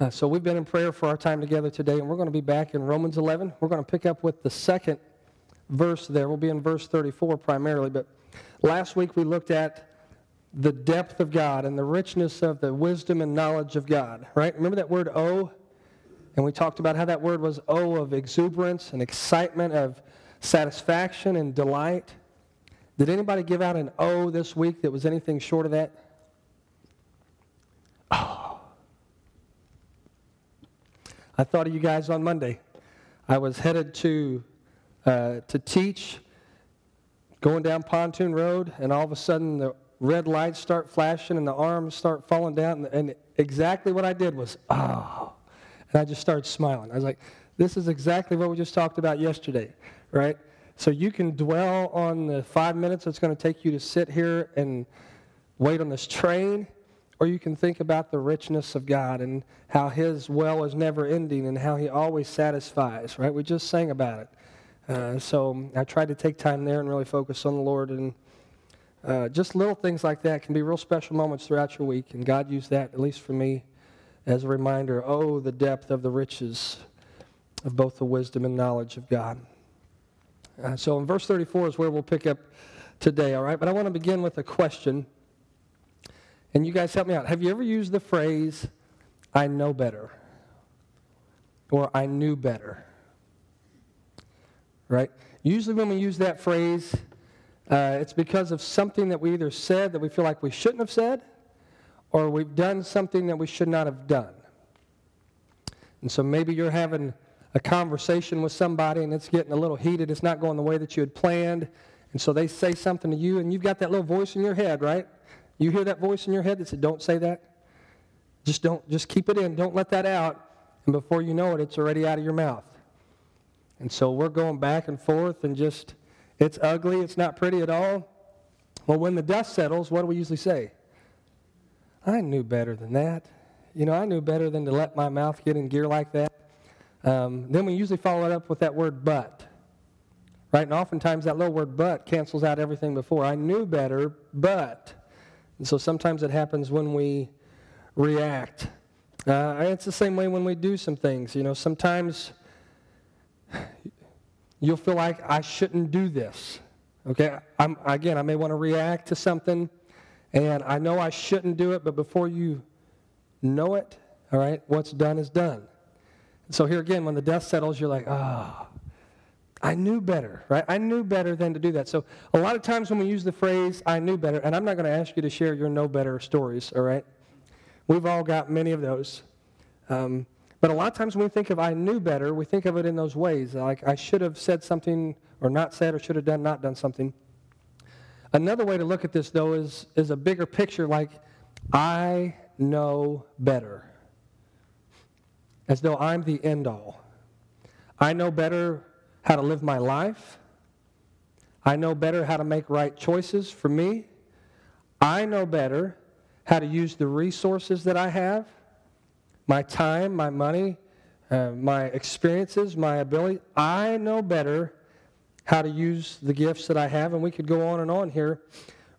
Uh, so we've been in prayer for our time together today, and we're going to be back in Romans 11. We're going to pick up with the second verse there. We'll be in verse 34 primarily, but last week we looked at the depth of God and the richness of the wisdom and knowledge of God, right? Remember that word "oh"? And we talked about how that word was "oh" of exuberance and excitement, of satisfaction and delight. Did anybody give out an "oh" this week that was anything short of that? I thought of you guys on Monday. I was headed to, uh, to teach, going down Pontoon Road, and all of a sudden the red lights start flashing and the arms start falling down. And, exactly what I did was, oh. And I just started smiling. I was like, this is exactly what we just talked about yesterday, right? So you can dwell on the five minutes it's going to take you to sit here and wait on this train or you can think about the richness of God and how His well is never ending and how He always satisfies, right? We just sang about it. Uh, so I tried to take time there and really focus on the Lord. And uh, just little things like that can be real special moments throughout your week. And God used that, at least for me, as a reminder oh, the depth of the riches of both the wisdom and knowledge of God. Uh, so in verse 34 is where we'll pick up today, all right? But I want to begin with a question. And you guys help me out. Have you ever used the phrase, I know better? Or I knew better? Right? Usually, when we use that phrase, uh, it's because of something that we either said that we feel like we shouldn't have said, or we've done something that we should not have done. And so maybe you're having a conversation with somebody and it's getting a little heated. It's not going the way that you had planned. And so they say something to you, and you've got that little voice in your head, right? You hear that voice in your head that said, Don't say that? Just don't, just keep it in. Don't let that out. And before you know it, it's already out of your mouth. And so we're going back and forth and just, it's ugly. It's not pretty at all. Well, when the dust settles, what do we usually say? I knew better than that. You know, I knew better than to let my mouth get in gear like that. Um, then we usually follow it up with that word but. Right? And oftentimes that little word but cancels out everything before. I knew better, but. And so sometimes it happens when we react. Uh, it's the same way when we do some things. You know, sometimes you'll feel like I shouldn't do this. Okay, I'm, again, I may want to react to something, and I know I shouldn't do it, but before you know it, all right, what's done is done. So here again, when the dust settles, you're like, ah, oh, I knew better, right? I knew better than to do that. So a lot of times when we use the phrase, I knew better, and I'm not going to ask you to share your know better stories, all right? We've all got many of those. Um, but a lot of times when we think of I knew better, we think of it in those ways, like I should have said something or not said or should have done, not done something. Another way to look at this, though, is, is a bigger picture like I know better, as though I'm the end all. I know better how to live my life. I know better how to make right choices for me. I know better how to use the resources that I have my time, my money, uh, my experiences, my ability. I know better how to use the gifts that I have, and we could go on and on here.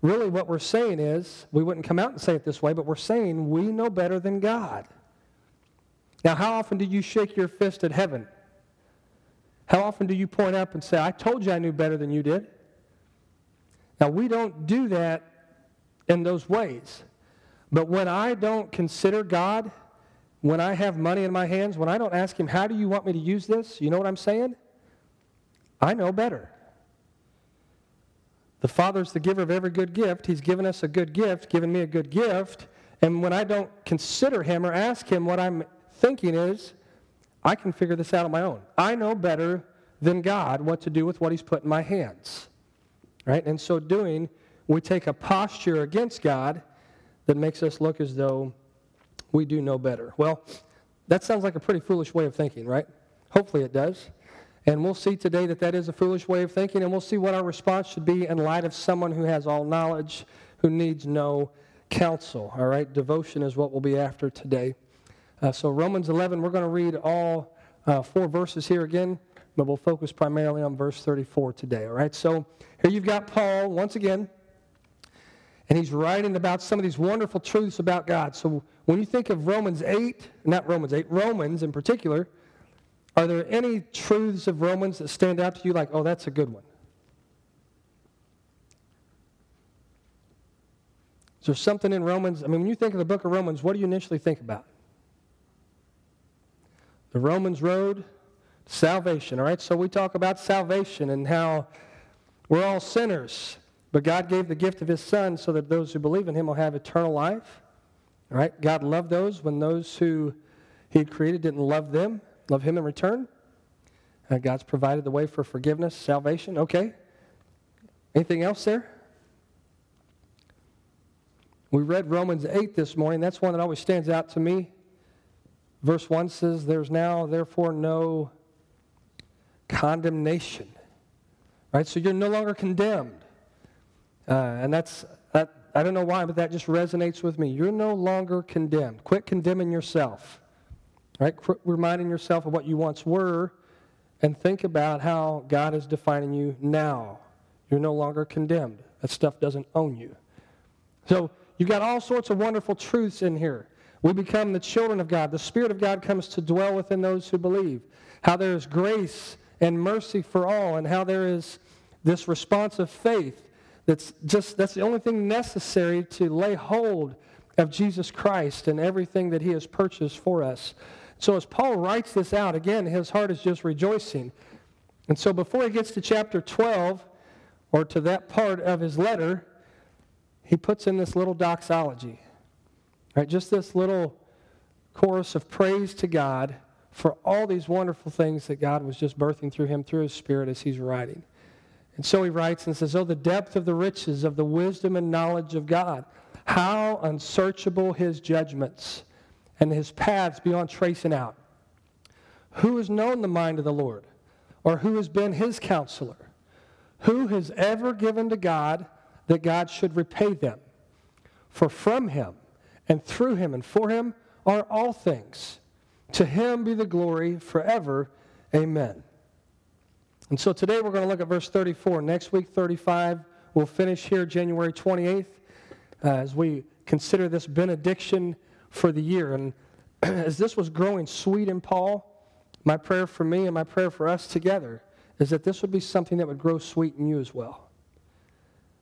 Really, what we're saying is, we wouldn't come out and say it this way, but we're saying we know better than God. Now, how often do you shake your fist at heaven? How often do you point up and say, I told you I knew better than you did? Now, we don't do that in those ways. But when I don't consider God, when I have money in my hands, when I don't ask Him, How do you want me to use this? You know what I'm saying? I know better. The Father's the giver of every good gift. He's given us a good gift, given me a good gift. And when I don't consider Him or ask Him what I'm thinking is, I can figure this out on my own. I know better than God what to do with what He's put in my hands. Right? And so doing, we take a posture against God that makes us look as though we do know better. Well, that sounds like a pretty foolish way of thinking, right? Hopefully it does. And we'll see today that that is a foolish way of thinking, and we'll see what our response should be in light of someone who has all knowledge, who needs no counsel. All right? Devotion is what we'll be after today. Uh, so, Romans 11, we're going to read all uh, four verses here again, but we'll focus primarily on verse 34 today. All right? So, here you've got Paul once again, And he's writing about some of these wonderful truths about God. So when you think of Romans 8, not Romans 8, Romans in particular, are there any truths of Romans that stand out to you like, oh, that's a good one? Is there something in Romans? I mean, when you think of the book of Romans, what do you initially think about? The Romans road, salvation, all right? So we talk about salvation and how we're all sinners, but God gave the gift of his son so that those who believe in him will have eternal life. All right? God loved those when those who he had created didn't love them, love him in return. Uh, God's provided the way for forgiveness, salvation. Okay. Anything else there? We read Romans 8 this morning. That's one that always stands out to me. Verse 1 says, There's now, therefore, no condemnation. Right? So you're no longer condemned. Uh, and that's, that, I don't know why, but that just resonates with me. You're no longer condemned. Quit condemning yourself. Right? Quit reminding yourself of what you once were and think about how God is defining you now. You're no longer condemned. That stuff doesn't own you. So you've got all sorts of wonderful truths in here. We become the children of God. The Spirit of God comes to dwell within those who believe. How there is grace and mercy for all, and how there is this response of faith that's just that's the only thing necessary to lay hold of Jesus Christ and everything that he has purchased for us. So as Paul writes this out, again, his heart is just rejoicing. And so before he gets to chapter 12, or to that part of his letter, he puts in this little doxology. Right? Just this little chorus of praise to God for all these wonderful things that God was just birthing through him through his spirit as he's writing. And so he writes and says, Oh, the depth of the riches of the wisdom and knowledge of God. How unsearchable his judgments and his paths beyond tracing out. Who has known the mind of the Lord? Or who has been his counselor? Who has ever given to God that God should repay them? For from him and through him and for him are all things. To him be the glory forever. Amen. And so today we're going to look at verse 34. Next week, 35. We'll finish here January 28th uh, as we consider this benediction for the year. And as this was growing sweet in Paul, my prayer for me and my prayer for us together is that this would be something that would grow sweet in you as well.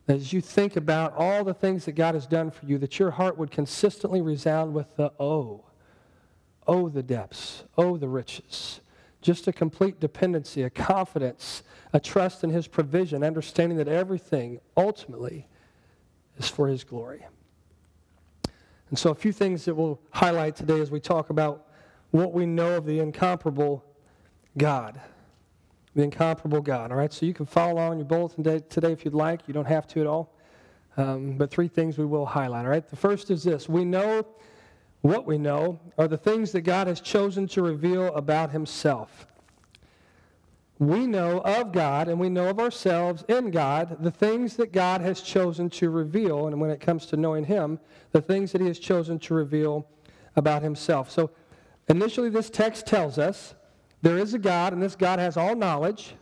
As you think about all the things that God has done for you, that your heart would consistently resound with the oh. Oh, the depths. Oh, the riches. Just a complete dependency, a confidence, a trust in His provision, understanding that everything ultimately is for His glory. And so, a few things that we'll highlight today as we talk about what we know of the incomparable God the incomparable God. All right, so you can follow along your bulletin today if you'd like. You don't have to at all. Um, but three things we will highlight. All right, the first is this: we know what we know are the things that God has chosen to reveal about Himself. We know of God and we know of ourselves in God the things that God has chosen to reveal, and when it comes to knowing Him, the things that He has chosen to reveal about Himself. So, initially, this text tells us there is a God, and this God has all knowledge,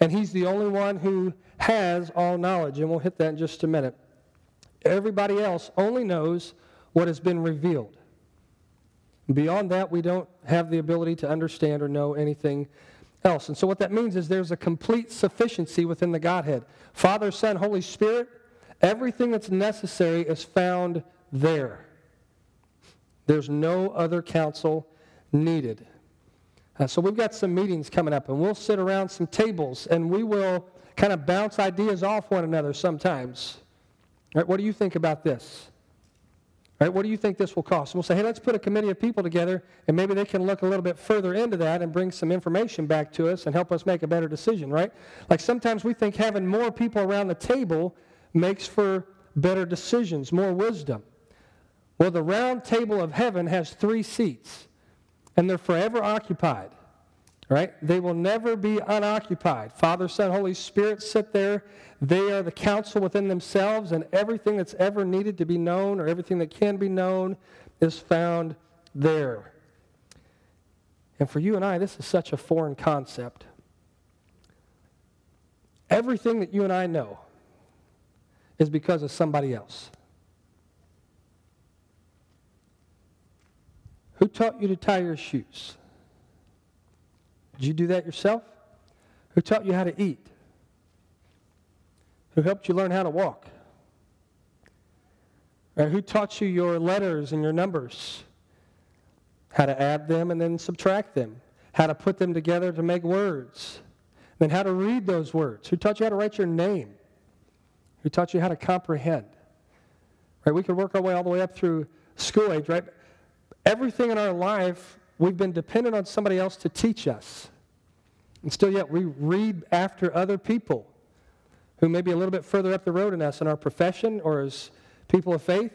and He's the only one who has all knowledge. And we'll hit that in just a minute. Everybody else only knows what has been revealed. Beyond that, we don't have the ability to understand or know anything else. And so, what that means is there's a complete sufficiency within the Godhead Father, Son, Holy Spirit, everything that's necessary is found there. There's no other counsel needed. Uh, so we've got some meetings coming up, and we'll sit around some tables, and we will kind of bounce ideas off one another sometimes. Right, what do you think about this? Right, what do you think this will cost? And we'll say, hey, let's put a committee of people together, and maybe they can look a little bit further into that and bring some information back to us and help us make a better decision, right? Like sometimes we think having more people around the table makes for better decisions, more wisdom. Well, the round table of heaven has three seats and they're forever occupied. Right? They will never be unoccupied. Father, Son, Holy Spirit sit there. They are the counsel within themselves, and everything that's ever needed to be known or everything that can be known is found there. And for you and I, this is such a foreign concept. Everything that you and I know is because of somebody else. Who taught you to tie your shoes? Did you do that yourself? Who taught you how to eat? Who helped you learn how to walk? Or who taught you your letters and your numbers? How to add them and then subtract them? How to put them together to make words? Then how to read those words? Who taught you how to write your name? Who taught you how to comprehend? Right? We could work our way all the way up through school age, right? Everything in our life, we've been dependent on somebody else to teach us. And still yet we read after other people who may be a little bit further up the road in us in our profession or as people of faith,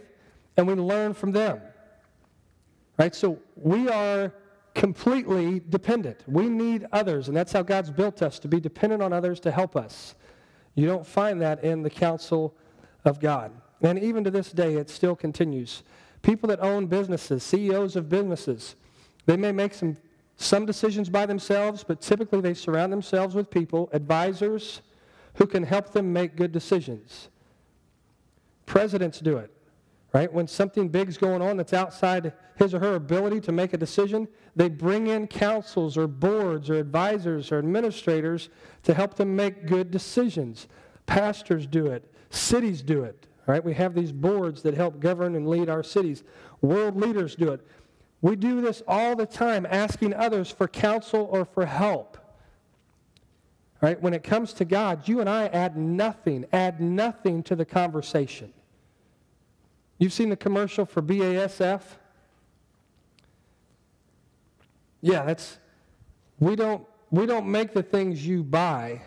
and we learn from them. Right? So we are completely dependent. We need others, and that's how God's built us to be dependent on others to help us. You don't find that in the counsel of God. And even to this day, it still continues. People that own businesses, CEOs of businesses, they may make some, some decisions by themselves, but typically they surround themselves with people, advisors, who can help them make good decisions. Presidents do it, right? When something big's going on that's outside his or her ability to make a decision, they bring in councils or boards or advisors or administrators to help them make good decisions. Pastors do it, cities do it, right? We have these boards that help govern and lead our cities. World leaders do it. We do this all the time, asking others for counsel or for help. Right? When it comes to God, you and I add nothing, add nothing to the conversation. You've seen the commercial for BASF? Yeah, that's we don't we don't make the things you buy.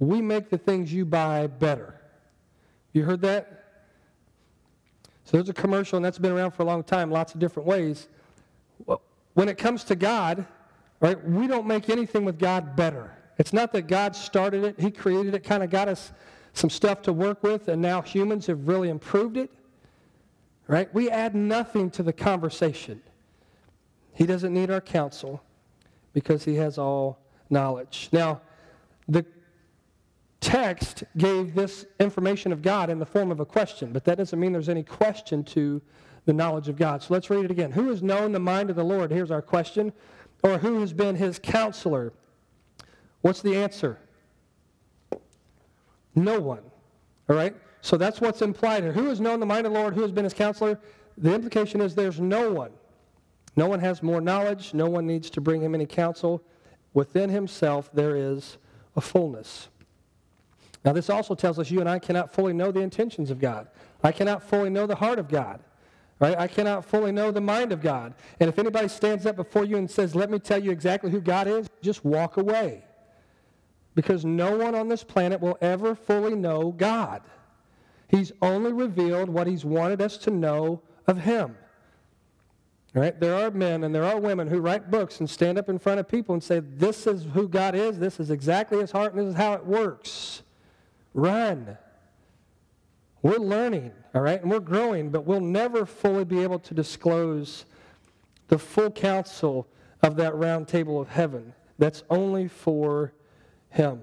We make the things you buy better. You heard that? So there's a commercial, and that's been around for a long time, lots of different ways. When it comes to God, right, we don't make anything with God better. It's not that God started it, He created it, kind of got us some stuff to work with, and now humans have really improved it. Right? We add nothing to the conversation. He doesn't need our counsel because he has all knowledge. Now, the text gave this information of God in the form of a question, but that doesn't mean there's any question to the knowledge of God. So let's read it again. Who has known the mind of the Lord? Here's our question. Or who has been his counselor? What's the answer? No one. All right? So that's what's implied here. Who has known the mind of the Lord? Who has been his counselor? The implication is there's no one. No one has more knowledge. No one needs to bring him any counsel. Within himself, there is a fullness. Now, this also tells us you and I cannot fully know the intentions of God. I cannot fully know the heart of God. Right? I cannot fully know the mind of God. And if anybody stands up before you and says, Let me tell you exactly who God is, just walk away because no one on this planet will ever fully know God. He's only revealed what he's wanted us to know of him. Right? There are men and there are women who write books and stand up in front of people and say, This is who God is, this is exactly his heart, and this is how it works. Run. We're learning, all right, and we're growing, but we'll never fully be able to disclose the full counsel of that round table of heaven. That's only for him.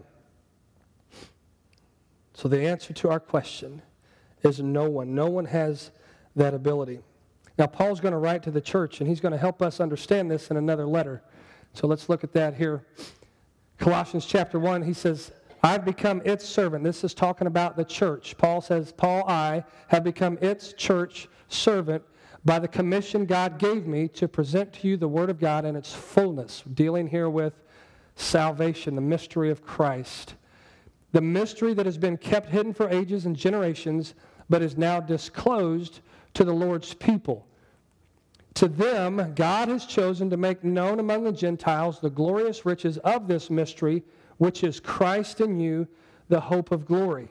So the answer to our question is no one. No one has that ability. Now, Paul's going to write to the church, and he's going to help us understand this in another letter. So let's look at that here. Colossians chapter 1, he says, I've become its servant. This is talking about the church. Paul says, Paul, I have become its church servant by the commission God gave me to present to you the Word of God in its fullness, dealing here with salvation, the mystery of Christ. The mystery that has been kept hidden for ages and generations, but is now disclosed to the Lord's people. To them, God has chosen to make known among the Gentiles the glorious riches of this mystery, which is Christ in you, the hope of glory.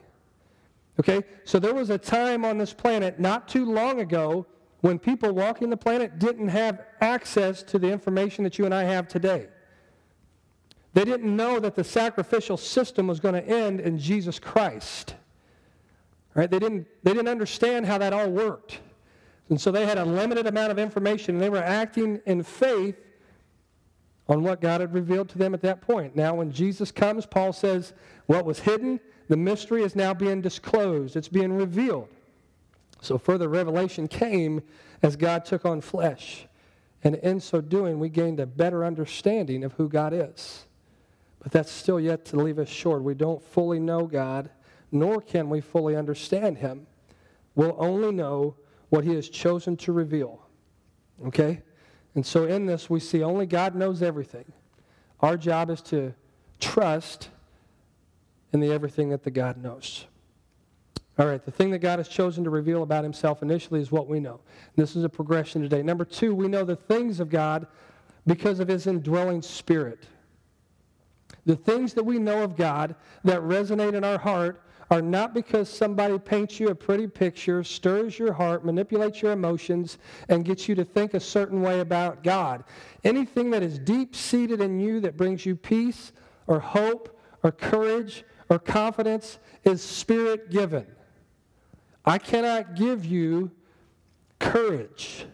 Okay? So there was a time on this planet not too long ago when people walking the planet didn't have access to the information that you and I have today. They didn't know that the sacrificial system was going to end in Jesus Christ. Right? They didn't, they didn't understand how that all worked. And so they had a limited amount of information, and they were acting in faith on what God had revealed to them at that point. Now, when Jesus comes, Paul says, what was hidden, the mystery is now being disclosed, it's being revealed. So further revelation came as God took on flesh. And in so doing, we gained a better understanding of who God is. But that's still yet to leave us short. We don't fully know God, nor can we fully understand Him. We'll only know what He has chosen to reveal. Okay? And so in this, we see only God knows everything. Our job is to trust in the everything that the God knows. All right, the thing that God has chosen to reveal about himself initially is what we know. This is a progression today. Number two, we know the things of God because of his indwelling spirit. The things that we know of God that resonate in our heart are not because somebody paints you a pretty picture, stirs your heart, manipulates your emotions, and gets you to think a certain way about God. Anything that is deep seated in you that brings you peace or hope or courage or confidence is spirit given. I cannot give you courage.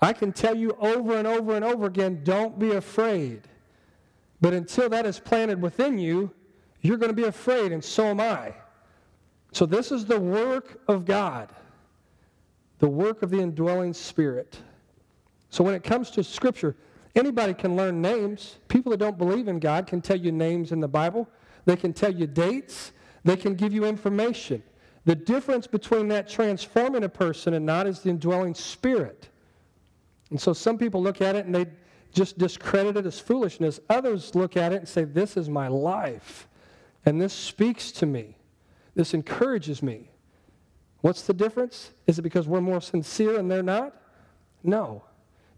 I can tell you over and over and over again don't be afraid. But until that is planted within you, you're going to be afraid, and so am I. So, this is the work of God, the work of the indwelling Spirit. So, when it comes to Scripture, anybody can learn names. People that don't believe in God can tell you names in the Bible, they can tell you dates, they can give you information. The difference between that transforming a person and not is the indwelling spirit. And so some people look at it and they just discredit it as foolishness. Others look at it and say, This is my life. And this speaks to me. This encourages me. What's the difference? Is it because we're more sincere and they're not? No.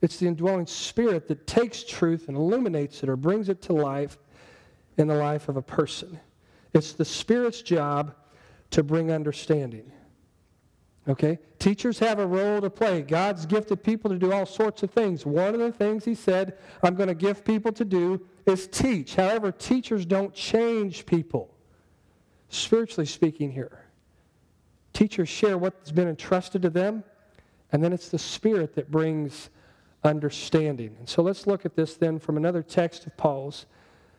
It's the indwelling spirit that takes truth and illuminates it or brings it to life in the life of a person. It's the spirit's job to bring understanding. Okay? Teachers have a role to play. God's gifted people to do all sorts of things. One of the things he said, I'm going to gift people to do is teach. However, teachers don't change people, spiritually speaking, here. Teachers share what's been entrusted to them, and then it's the Spirit that brings understanding. And so let's look at this then from another text of Paul's.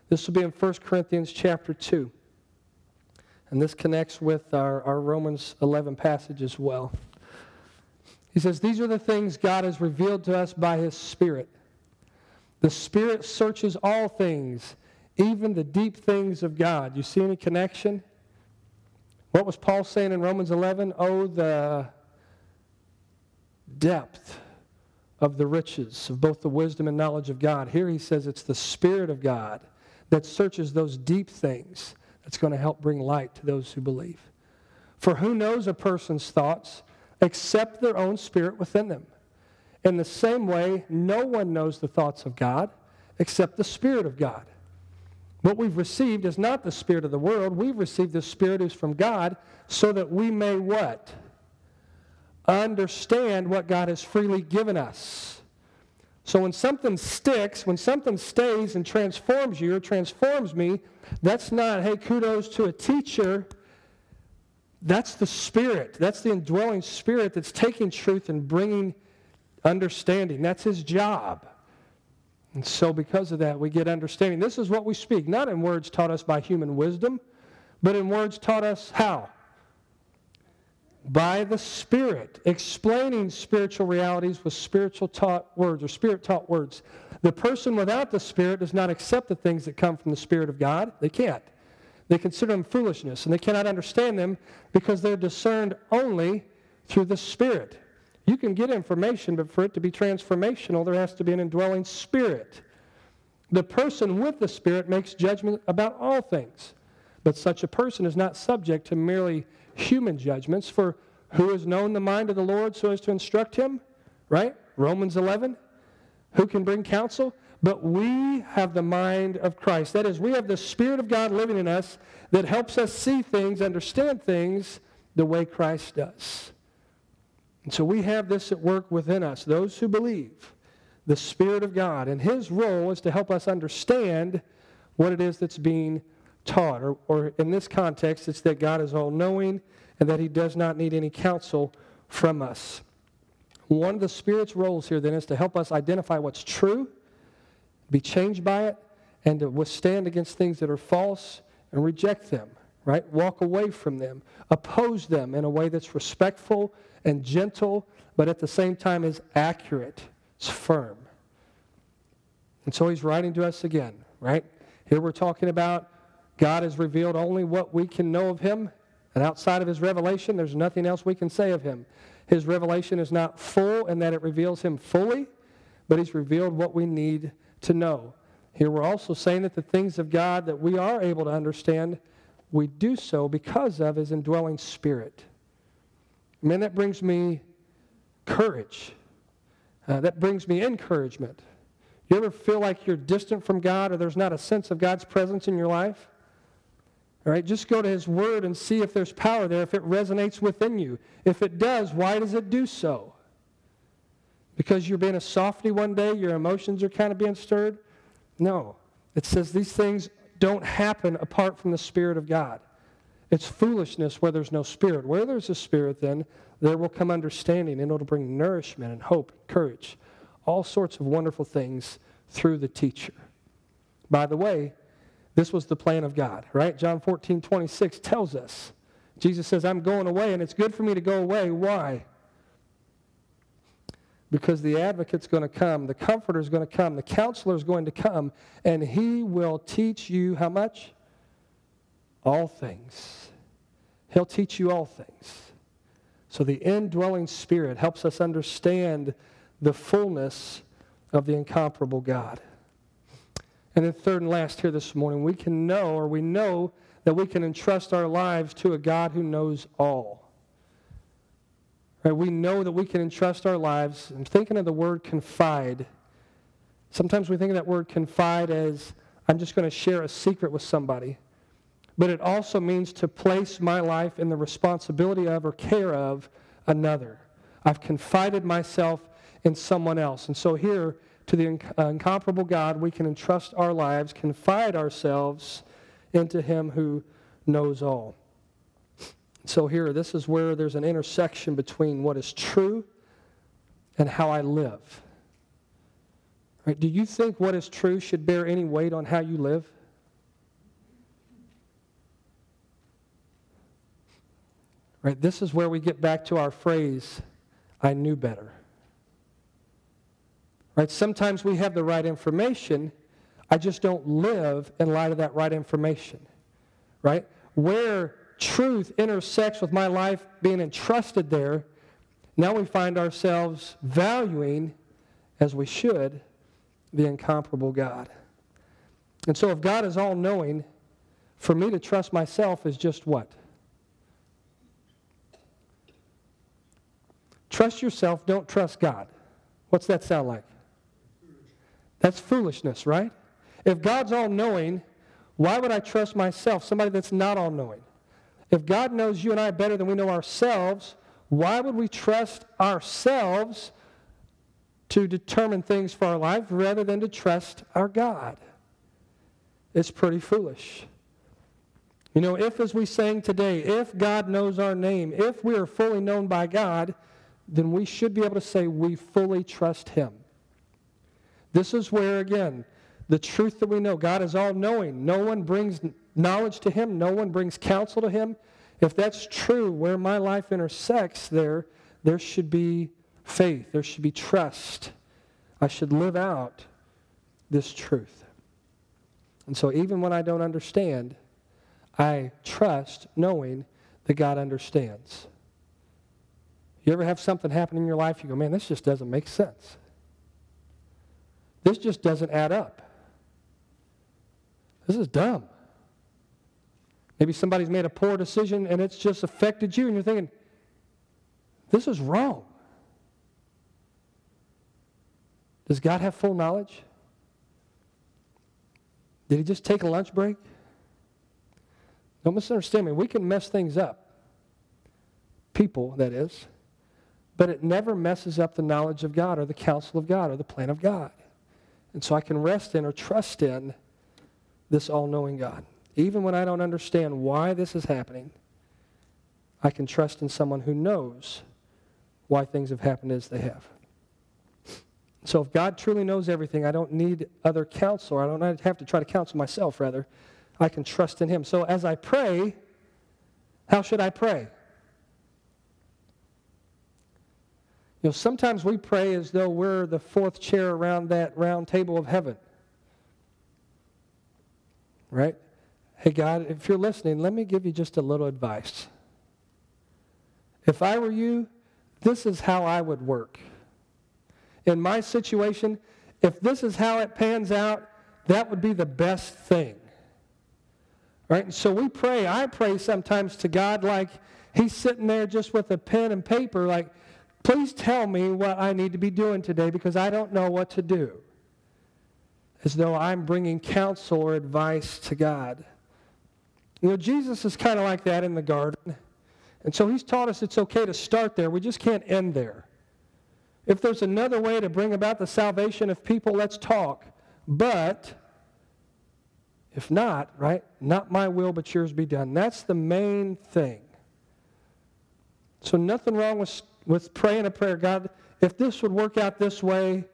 This will be in 1 Corinthians chapter 2. And this connects with our, our Romans 11 passage as well. He says, These are the things God has revealed to us by His Spirit. The Spirit searches all things, even the deep things of God. You see any connection? What was Paul saying in Romans 11? Oh, the depth of the riches of both the wisdom and knowledge of God. Here he says it's the Spirit of God that searches those deep things that's going to help bring light to those who believe. For who knows a person's thoughts except their own spirit within them? In the same way, no one knows the thoughts of God except the Spirit of God. What we've received is not the Spirit of the world. We've received the Spirit who's from God so that we may what? Understand what God has freely given us. So when something sticks, when something stays and transforms you or transforms me, that's not, hey, kudos to a teacher. That's the Spirit. That's the indwelling Spirit that's taking truth and bringing understanding. That's his job. And so, because of that, we get understanding. This is what we speak, not in words taught us by human wisdom, but in words taught us how? by the Spirit, explaining spiritual realities with spiritual taught words or spirit taught words. The person without the Spirit does not accept the things that come from the Spirit of God. They can't. They consider them foolishness, and they cannot understand them because they're discerned only through the Spirit. You can get information, but for it to be transformational, there has to be an indwelling Spirit. The person with the Spirit makes judgment about all things, but such a person is not subject to merely human judgments. For who has known the mind of the Lord so as to instruct him? Right? Romans 11. Who can bring counsel? But we have the mind of Christ. That is, we have the Spirit of God living in us that helps us see things, understand things the way Christ does. And so we have this at work within us, those who believe, the Spirit of God. And His role is to help us understand what it is that's being taught. Or, or in this context, it's that God is all knowing and that he does not need any counsel from us. One of the Spirit's roles here then is to help us identify what's true, be changed by it, and to withstand against things that are false and reject them. right? Walk away from them. Oppose them in a way that's respectful and gentle, but at the same time is accurate. It's firm. And so he's writing to us again, right? Here we're talking about God has revealed only what we can know of him, and outside of his revelation, there's nothing else we can say of him. His revelation is not full in that it reveals him fully, but he's revealed what we need to know. Here we're also saying that the things of God that we are able to understand, we do so because of his indwelling spirit. Man, that brings me courage. Uh, that brings me encouragement. You ever feel like you're distant from God or there's not a sense of God's presence in your life? All right, just go to His Word and see if there's power there, if it resonates within you. If it does, why does it do so? Because you're being a softy one day, your emotions are kind of being stirred? No. It says these things don't happen apart from the Spirit of God. It's foolishness where there's no Spirit. Where there's a Spirit, then, there will come understanding, and it'll bring nourishment and hope and courage. All sorts of wonderful things through the teacher. By the way, this was the plan of God, right? John 14, 26 tells us. Jesus says, I'm going away, and it's good for me to go away. Why? Because the advocate's going to come, the comforter's going to come, the counselor's going to come, and he will teach you how much? All things. He'll teach you all things. So the indwelling spirit helps us understand the fullness of the incomparable God. And then, third and last here this morning, we can know or we know that we can entrust our lives to a God who knows all. Right? We know that we can entrust our lives. I'm thinking of the word confide. Sometimes we think of that word confide as I'm just going to share a secret with somebody. But it also means to place my life in the responsibility of or care of another. I've confided myself in someone else. And so here, to the uh, incomparable God, we can entrust our lives, confide ourselves into Him who knows all. So, here, this is where there's an intersection between what is true and how I live. Right? Do you think what is true should bear any weight on how you live? Right? This is where we get back to our phrase, I knew better. Right? Sometimes we have the right information, I just don't live in light of that right information. Right? Where truth intersects with my life being entrusted there, now we find ourselves valuing, as we should, the incomparable God. And so if God is all knowing, for me to trust myself is just what? Trust yourself, don't trust God. What's that sound like? That's foolishness, right? If God's all knowing, why would I trust myself, somebody that's not all knowing? If God knows you and I better than we know ourselves, why would we trust ourselves to determine things for our life rather than to trust our God? It's pretty foolish. You know, if, as we sang today, if God knows our name, if we are fully known by God, then we should be able to say we fully trust Him. This is where, again, the truth that we know God is all knowing. No one brings knowledge to Him, no one brings counsel to Him. If that's true, where my life intersects there, there should be faith, there should be trust. I should live out this truth. And so, even when I don't understand, I trust knowing that God understands. You ever have something happen in your life, you go, man, this just doesn't make sense. This just doesn't add up. This is dumb. Maybe somebody's made a poor decision and it's just affected you, and you're thinking, this is wrong. Does God have full knowledge? Did he just take a lunch break? Don't misunderstand me. We can mess things up. People, that is. But it never messes up the knowledge of God or the counsel of God or the plan of God. And so I can rest in or trust in this all knowing God. Even when I don't understand why this is happening, I can trust in someone who knows why things have happened as they have. So if God truly knows everything, I don't need other counsel. Or I don't have to try to counsel myself, rather. I can trust in Him. So as I pray, How should I pray? You know, sometimes we pray as though we're the fourth chair around that round table of heaven. Right? Hey, God, if you're listening, let me give you just a little advice. If I were you, this is how I would work. In my situation, if this is how it pans out, that would be the best thing. Right? And so we pray. I pray sometimes to God like he's sitting there just with a pen and paper, like, please tell me what I need to be doing today because I don't know what to do. As though I'm bringing counsel or advice to God. You know, Jesus is kind of like that in the garden. And so he's taught us it's okay to start there. We just can't end there. If there's another way to bring about the salvation of people, let's talk. But if not, right, not my will, but yours be done. That's the main thing. So nothing wrong with, with praying a prayer. God, if this would work out this way,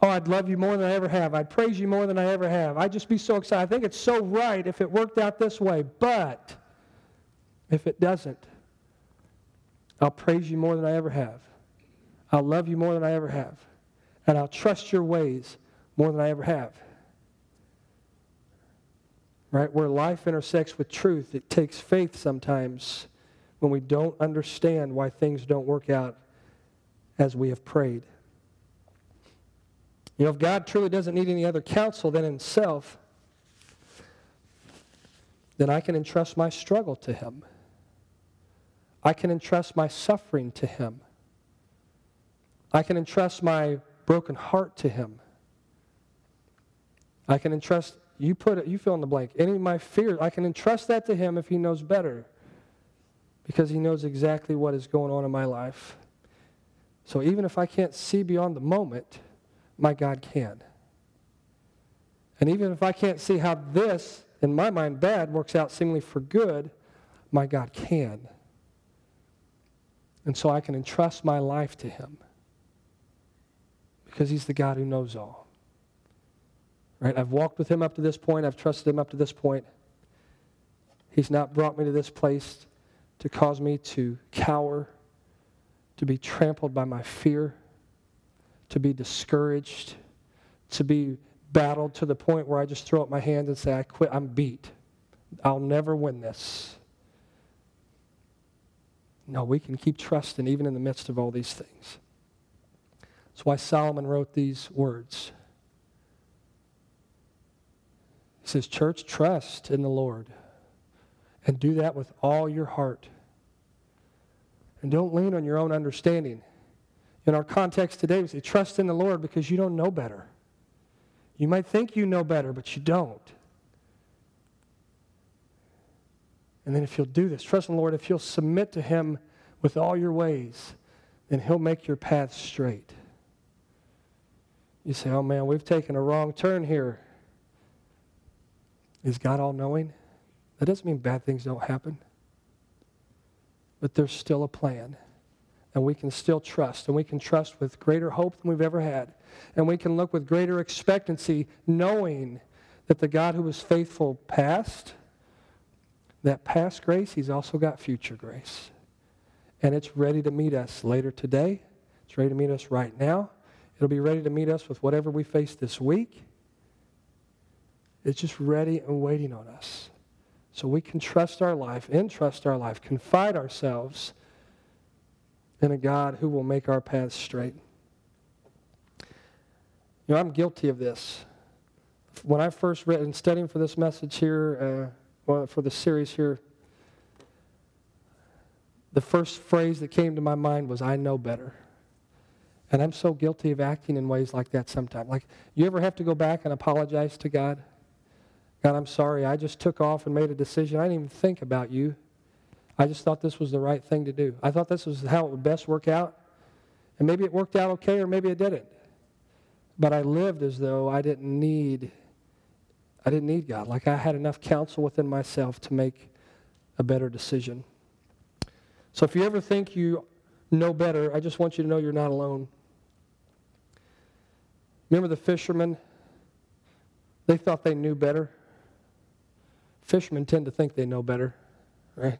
oh, I'd love you more than I ever have. I'd praise you more than I ever have. I'd just be so excited. I think it's so right if it worked out this way. But if it doesn't, I'll praise you more than I ever have. I'll love you more than I ever have. And I'll trust your ways more than I ever have right? Where life intersects with truth, it takes faith sometimes when we don't understand why things don't work out as we have prayed. You know, if God truly doesn't need any other counsel than himself, then I can entrust my struggle to him. I can entrust my suffering to him. I can entrust my broken heart to him. I can entrust you put it, you fill in the blank. Any of my fears, I can entrust that to him if he knows better. Because he knows exactly what is going on in my life. So even if I can't see beyond the moment, my God can. And even if I can't see how this, in my mind, bad, works out seemingly for good, my God can. And so I can entrust my life to him. Because he's the God who knows all. Right? I've walked with him up to this point. I've trusted him up to this point. He's not brought me to this place to cause me to cower, to be trampled by my fear, to be discouraged, to be battled to the point where I just throw up my hands and say, I quit, I'm beat. I'll never win this. No, we can keep trusting even in the midst of all these things. That's why Solomon wrote these words. He says, Church, trust in the Lord. And do that with all your heart. And don't lean on your own understanding. In our context today, we say, trust in the Lord because you don't know better. You might think you know better, but you don't. And then if you'll do this, trust in the Lord, if you'll submit to Him with all your ways, then He'll make your path straight. You say, oh man, we've taken a wrong turn here. Is God all knowing? That doesn't mean bad things don't happen. But there's still a plan. And we can still trust. And we can trust with greater hope than we've ever had. And we can look with greater expectancy, knowing that the God who was faithful past, that past grace, he's also got future grace. And it's ready to meet us later today. It's ready to meet us right now. It'll be ready to meet us with whatever we face this week. It's just ready and waiting on us. So we can trust our life, entrust our life, confide ourselves in a God who will make our paths straight. You know, I'm guilty of this. When I first read and studying for this message here, uh, well, for the series here, the first phrase that came to my mind was, I know better. And I'm so guilty of acting in ways like that sometimes. Like, you ever have to go back and apologize to God? God, I'm sorry. I just took off and made a decision. I didn't even think about you. I just thought this was the right thing to do. I thought this was how it would best work out. And maybe it worked out okay or maybe it didn't. But I lived as though I didn't need I didn't need God. Like I had enough counsel within myself to make a better decision. So if you ever think you know better, I just want you to know you're not alone. Remember the fishermen? They thought they knew better. Fishermen tend to think they know better, right?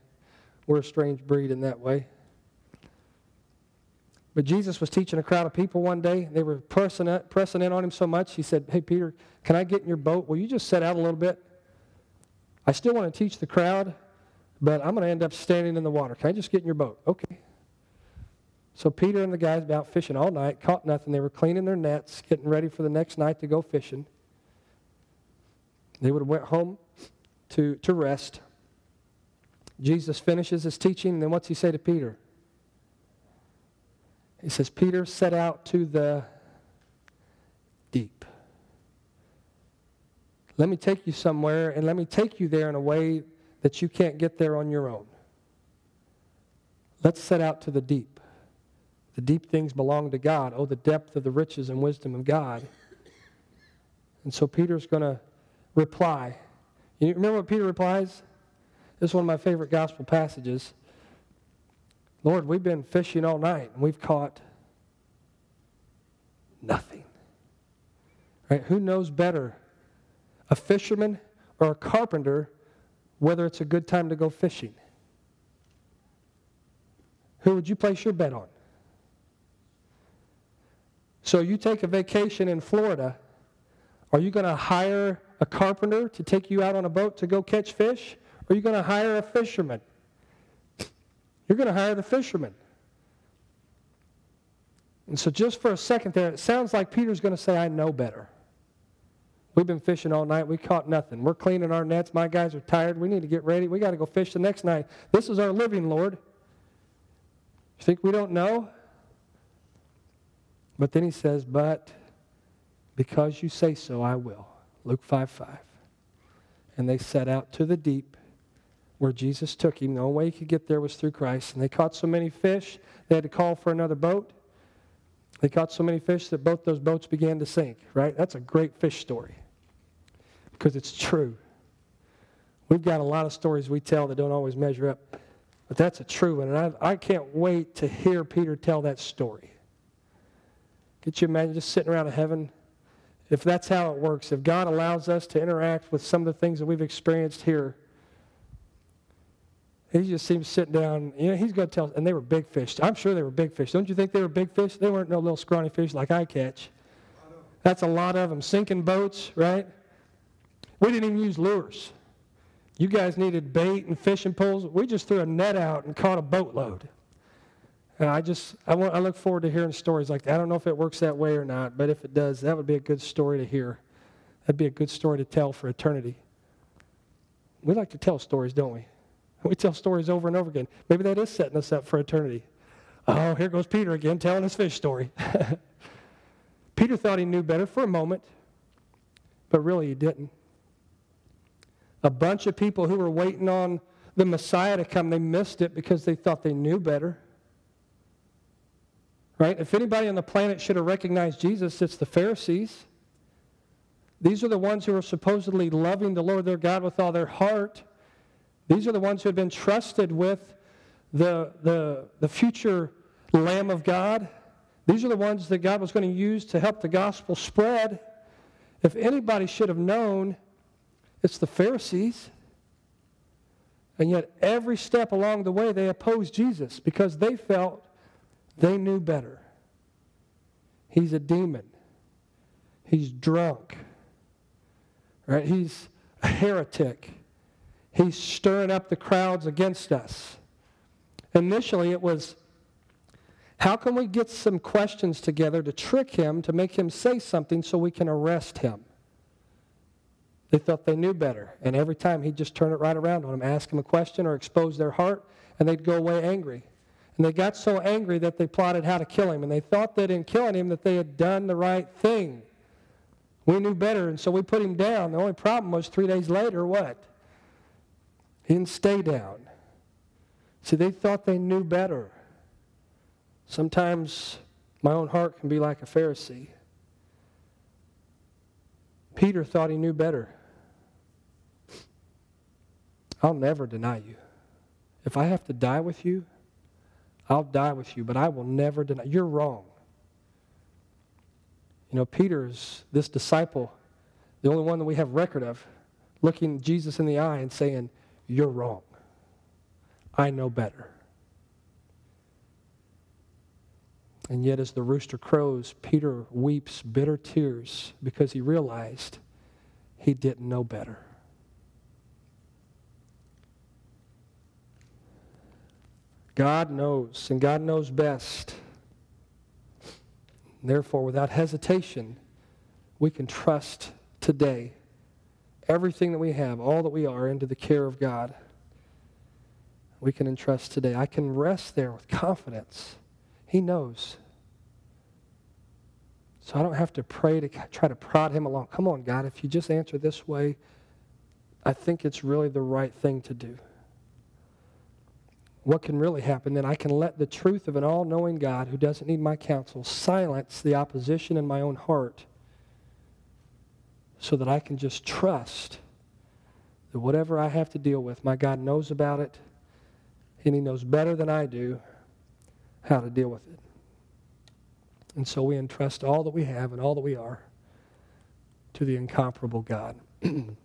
We're a strange breed in that way. But Jesus was teaching a crowd of people one day. They were pressing, pressing in on him so much. He said, Hey, Peter, can I get in your boat? Will you just set out a little bit? I still want to teach the crowd, but I'm going to end up standing in the water. Can I just get in your boat? Okay. So Peter and the guys been out fishing all night, caught nothing. They were cleaning their nets, getting ready for the next night to go fishing. They would have went home to, to rest. Jesus finishes his teaching, and then what's he say to Peter? He says, Peter set out to the deep. Let me take you somewhere, and let me take you there in a way that you can't get there on your own. Let's set out to the deep. The deep things belong to God. Oh, the depth of the riches and wisdom of God. And so Peter's going to reply. You remember what Peter replies? This is one of my favorite gospel passages. Lord, we've been fishing all night and we've caught nothing. Right? Who knows better, a fisherman or a carpenter, whether it's a good time to go fishing? Who would you place your bet on? So you take a vacation in Florida, are you going to hire a carpenter to take you out on a boat to go catch fish? Or are you going to hire a fisherman? You're going to hire the fisherman. And so, just for a second there, it sounds like Peter's going to say, I know better. We've been fishing all night. We caught nothing. We're cleaning our nets. My guys are tired. We need to get ready. We got to go fish the next night. This is our living, Lord. You think we don't know? But then he says, But because you say so, I will. Luke 5 5. And they set out to the deep where Jesus took him. The only way he could get there was through Christ. And they caught so many fish, they had to call for another boat. They caught so many fish that both those boats began to sink, right? That's a great fish story because it's true. We've got a lot of stories we tell that don't always measure up, but that's a true one. And I, I can't wait to hear Peter tell that story. Could you imagine just sitting around in heaven? If that's how it works, if God allows us to interact with some of the things that we've experienced here, he just seems sitting down. You know, he's going to tell, and they were big fish. I'm sure they were big fish. Don't you think they were big fish? They weren't no little scrawny fish like I catch. That's a lot of them. Sinking boats, right? We didn't even use lures. You guys needed bait and fishing poles. We just threw a net out and caught a boatload. And I just, I, want, I look forward to hearing stories like that. I don't know if it works that way or not, but if it does, that would be a good story to hear. That'd be a good story to tell for eternity. We like to tell stories, don't we? We tell stories over and over again. Maybe that is setting us up for eternity. Oh, here goes Peter again telling his fish story. Peter thought he knew better for a moment, but really he didn't. A bunch of people who were waiting on the Messiah to come, they missed it because they thought they knew better. Right? If anybody on the planet should have recognized Jesus, it's the Pharisees. These are the ones who are supposedly loving the Lord their God with all their heart these are the ones who had been trusted with the, the, the future Lamb of God. These are the ones that God was going to use to help the gospel spread. If anybody should have known, it's the Pharisees. And yet, every step along the way, they opposed Jesus because they felt they knew better. He's a demon. He's drunk. Right? He's a heretic. He's stirring up the crowds against us. Initially, it was how can we get some questions together to trick him, to make him say something so we can arrest him? They thought they knew better. And every time he'd just turn it right around on them, ask them a question or expose their heart, and they'd go away angry. And they got so angry that they plotted how to kill him. And they thought that in killing him that they had done the right thing. We knew better, and so we put him down. The only problem was three days later, what? He didn't stay down. See, they thought they knew better. Sometimes my own heart can be like a Pharisee. Peter thought he knew better. I'll never deny you. If I have to die with you, I'll die with you, but I will never deny. You're wrong. You know, Peter's this disciple, the only one that we have record of, looking Jesus in the eye and saying, you're wrong. I know better. And yet, as the rooster crows, Peter weeps bitter tears because he realized he didn't know better. God knows, and God knows best. Therefore, without hesitation, we can trust today everything that we have, all that we are, into the care of God. We can entrust today. I can rest there with confidence. He knows. So I don't have to pray to try to prod him along. Come on, God, if you just answer this way, I think it's really the right thing to do. What can really happen then? I can let the truth of an all knowing God who doesn't need my counsel silence the opposition in my own heart so that I can just trust that whatever I have to deal with, my God knows about it and He knows better than I do how to deal with it. And so we entrust all that we have and all that we are to the incomparable God.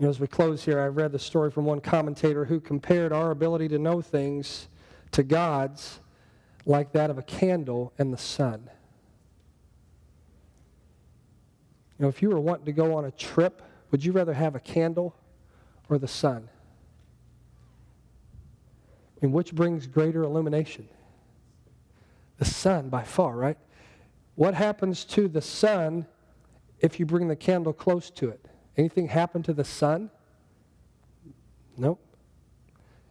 you know, as we close here, I read the story from one commentator who compared our ability to know things to God's like that of a candle and the sun. You know, if you were wanting to go on a trip, would you rather have a candle or the sun? Mean, which brings greater illumination? The sun, by far, right? What happens to the sun if you bring the candle close to it? Anything happen to the sun? Nope.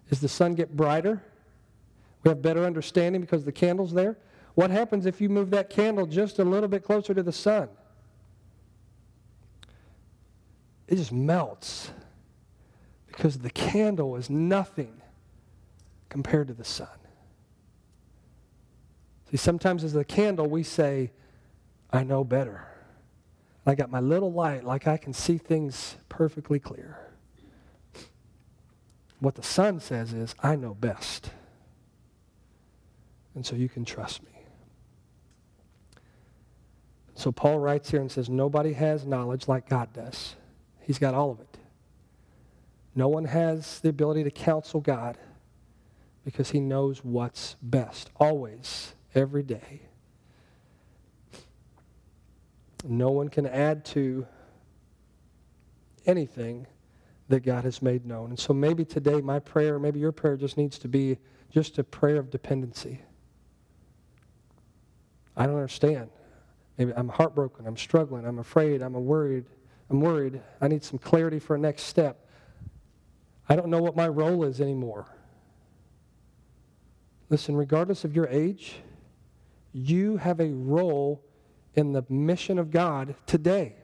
Does the sun get brighter? We have better understanding because the candle's there? What happens if you move that candle just a little bit closer to the sun? It just melts because the candle is nothing compared to the sun. See, sometimes as a candle, we say, I know better. I got my little light, like I can see things perfectly clear. What the sun says is, I know best. And so you can trust me. So Paul writes here and says, Nobody has knowledge like God does. He's got all of it. No one has the ability to counsel God because he knows what's best, always, every day. No one can add to anything that God has made known. And so maybe today my prayer, maybe your prayer just needs to be just a prayer of dependency. I don't understand. Maybe I'm heartbroken, I'm struggling, I'm afraid, I'm worried, I'm worried. I need some clarity for a next step. I don't know what my role is anymore. Listen, regardless of your age, you have a role in the mission of God today.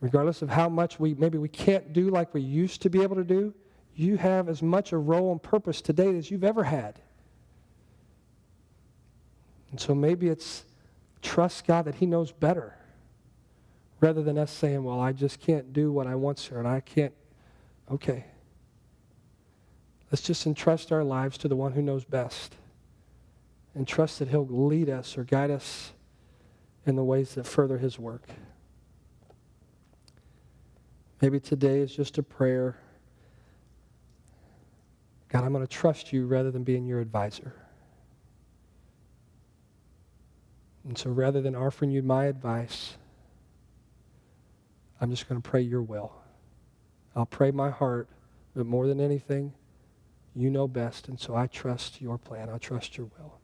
Regardless of how much we maybe we can't do like we used to be able to do, you have as much a role and purpose today as you've ever had. And so maybe it's trust God that He knows better rather than us saying, well, I just can't do what I want, sir, and I can't. Okay. Let's just entrust our lives to the one who knows best and trust that he'll lead us or guide us in the ways that further his work. Maybe today is just a prayer. God, I'm going to trust you rather than being your advisor. And so rather than offering you my advice, I'm just going to pray your will. I'll pray my heart, but more than anything, you know best, and so I trust your plan. I trust your will.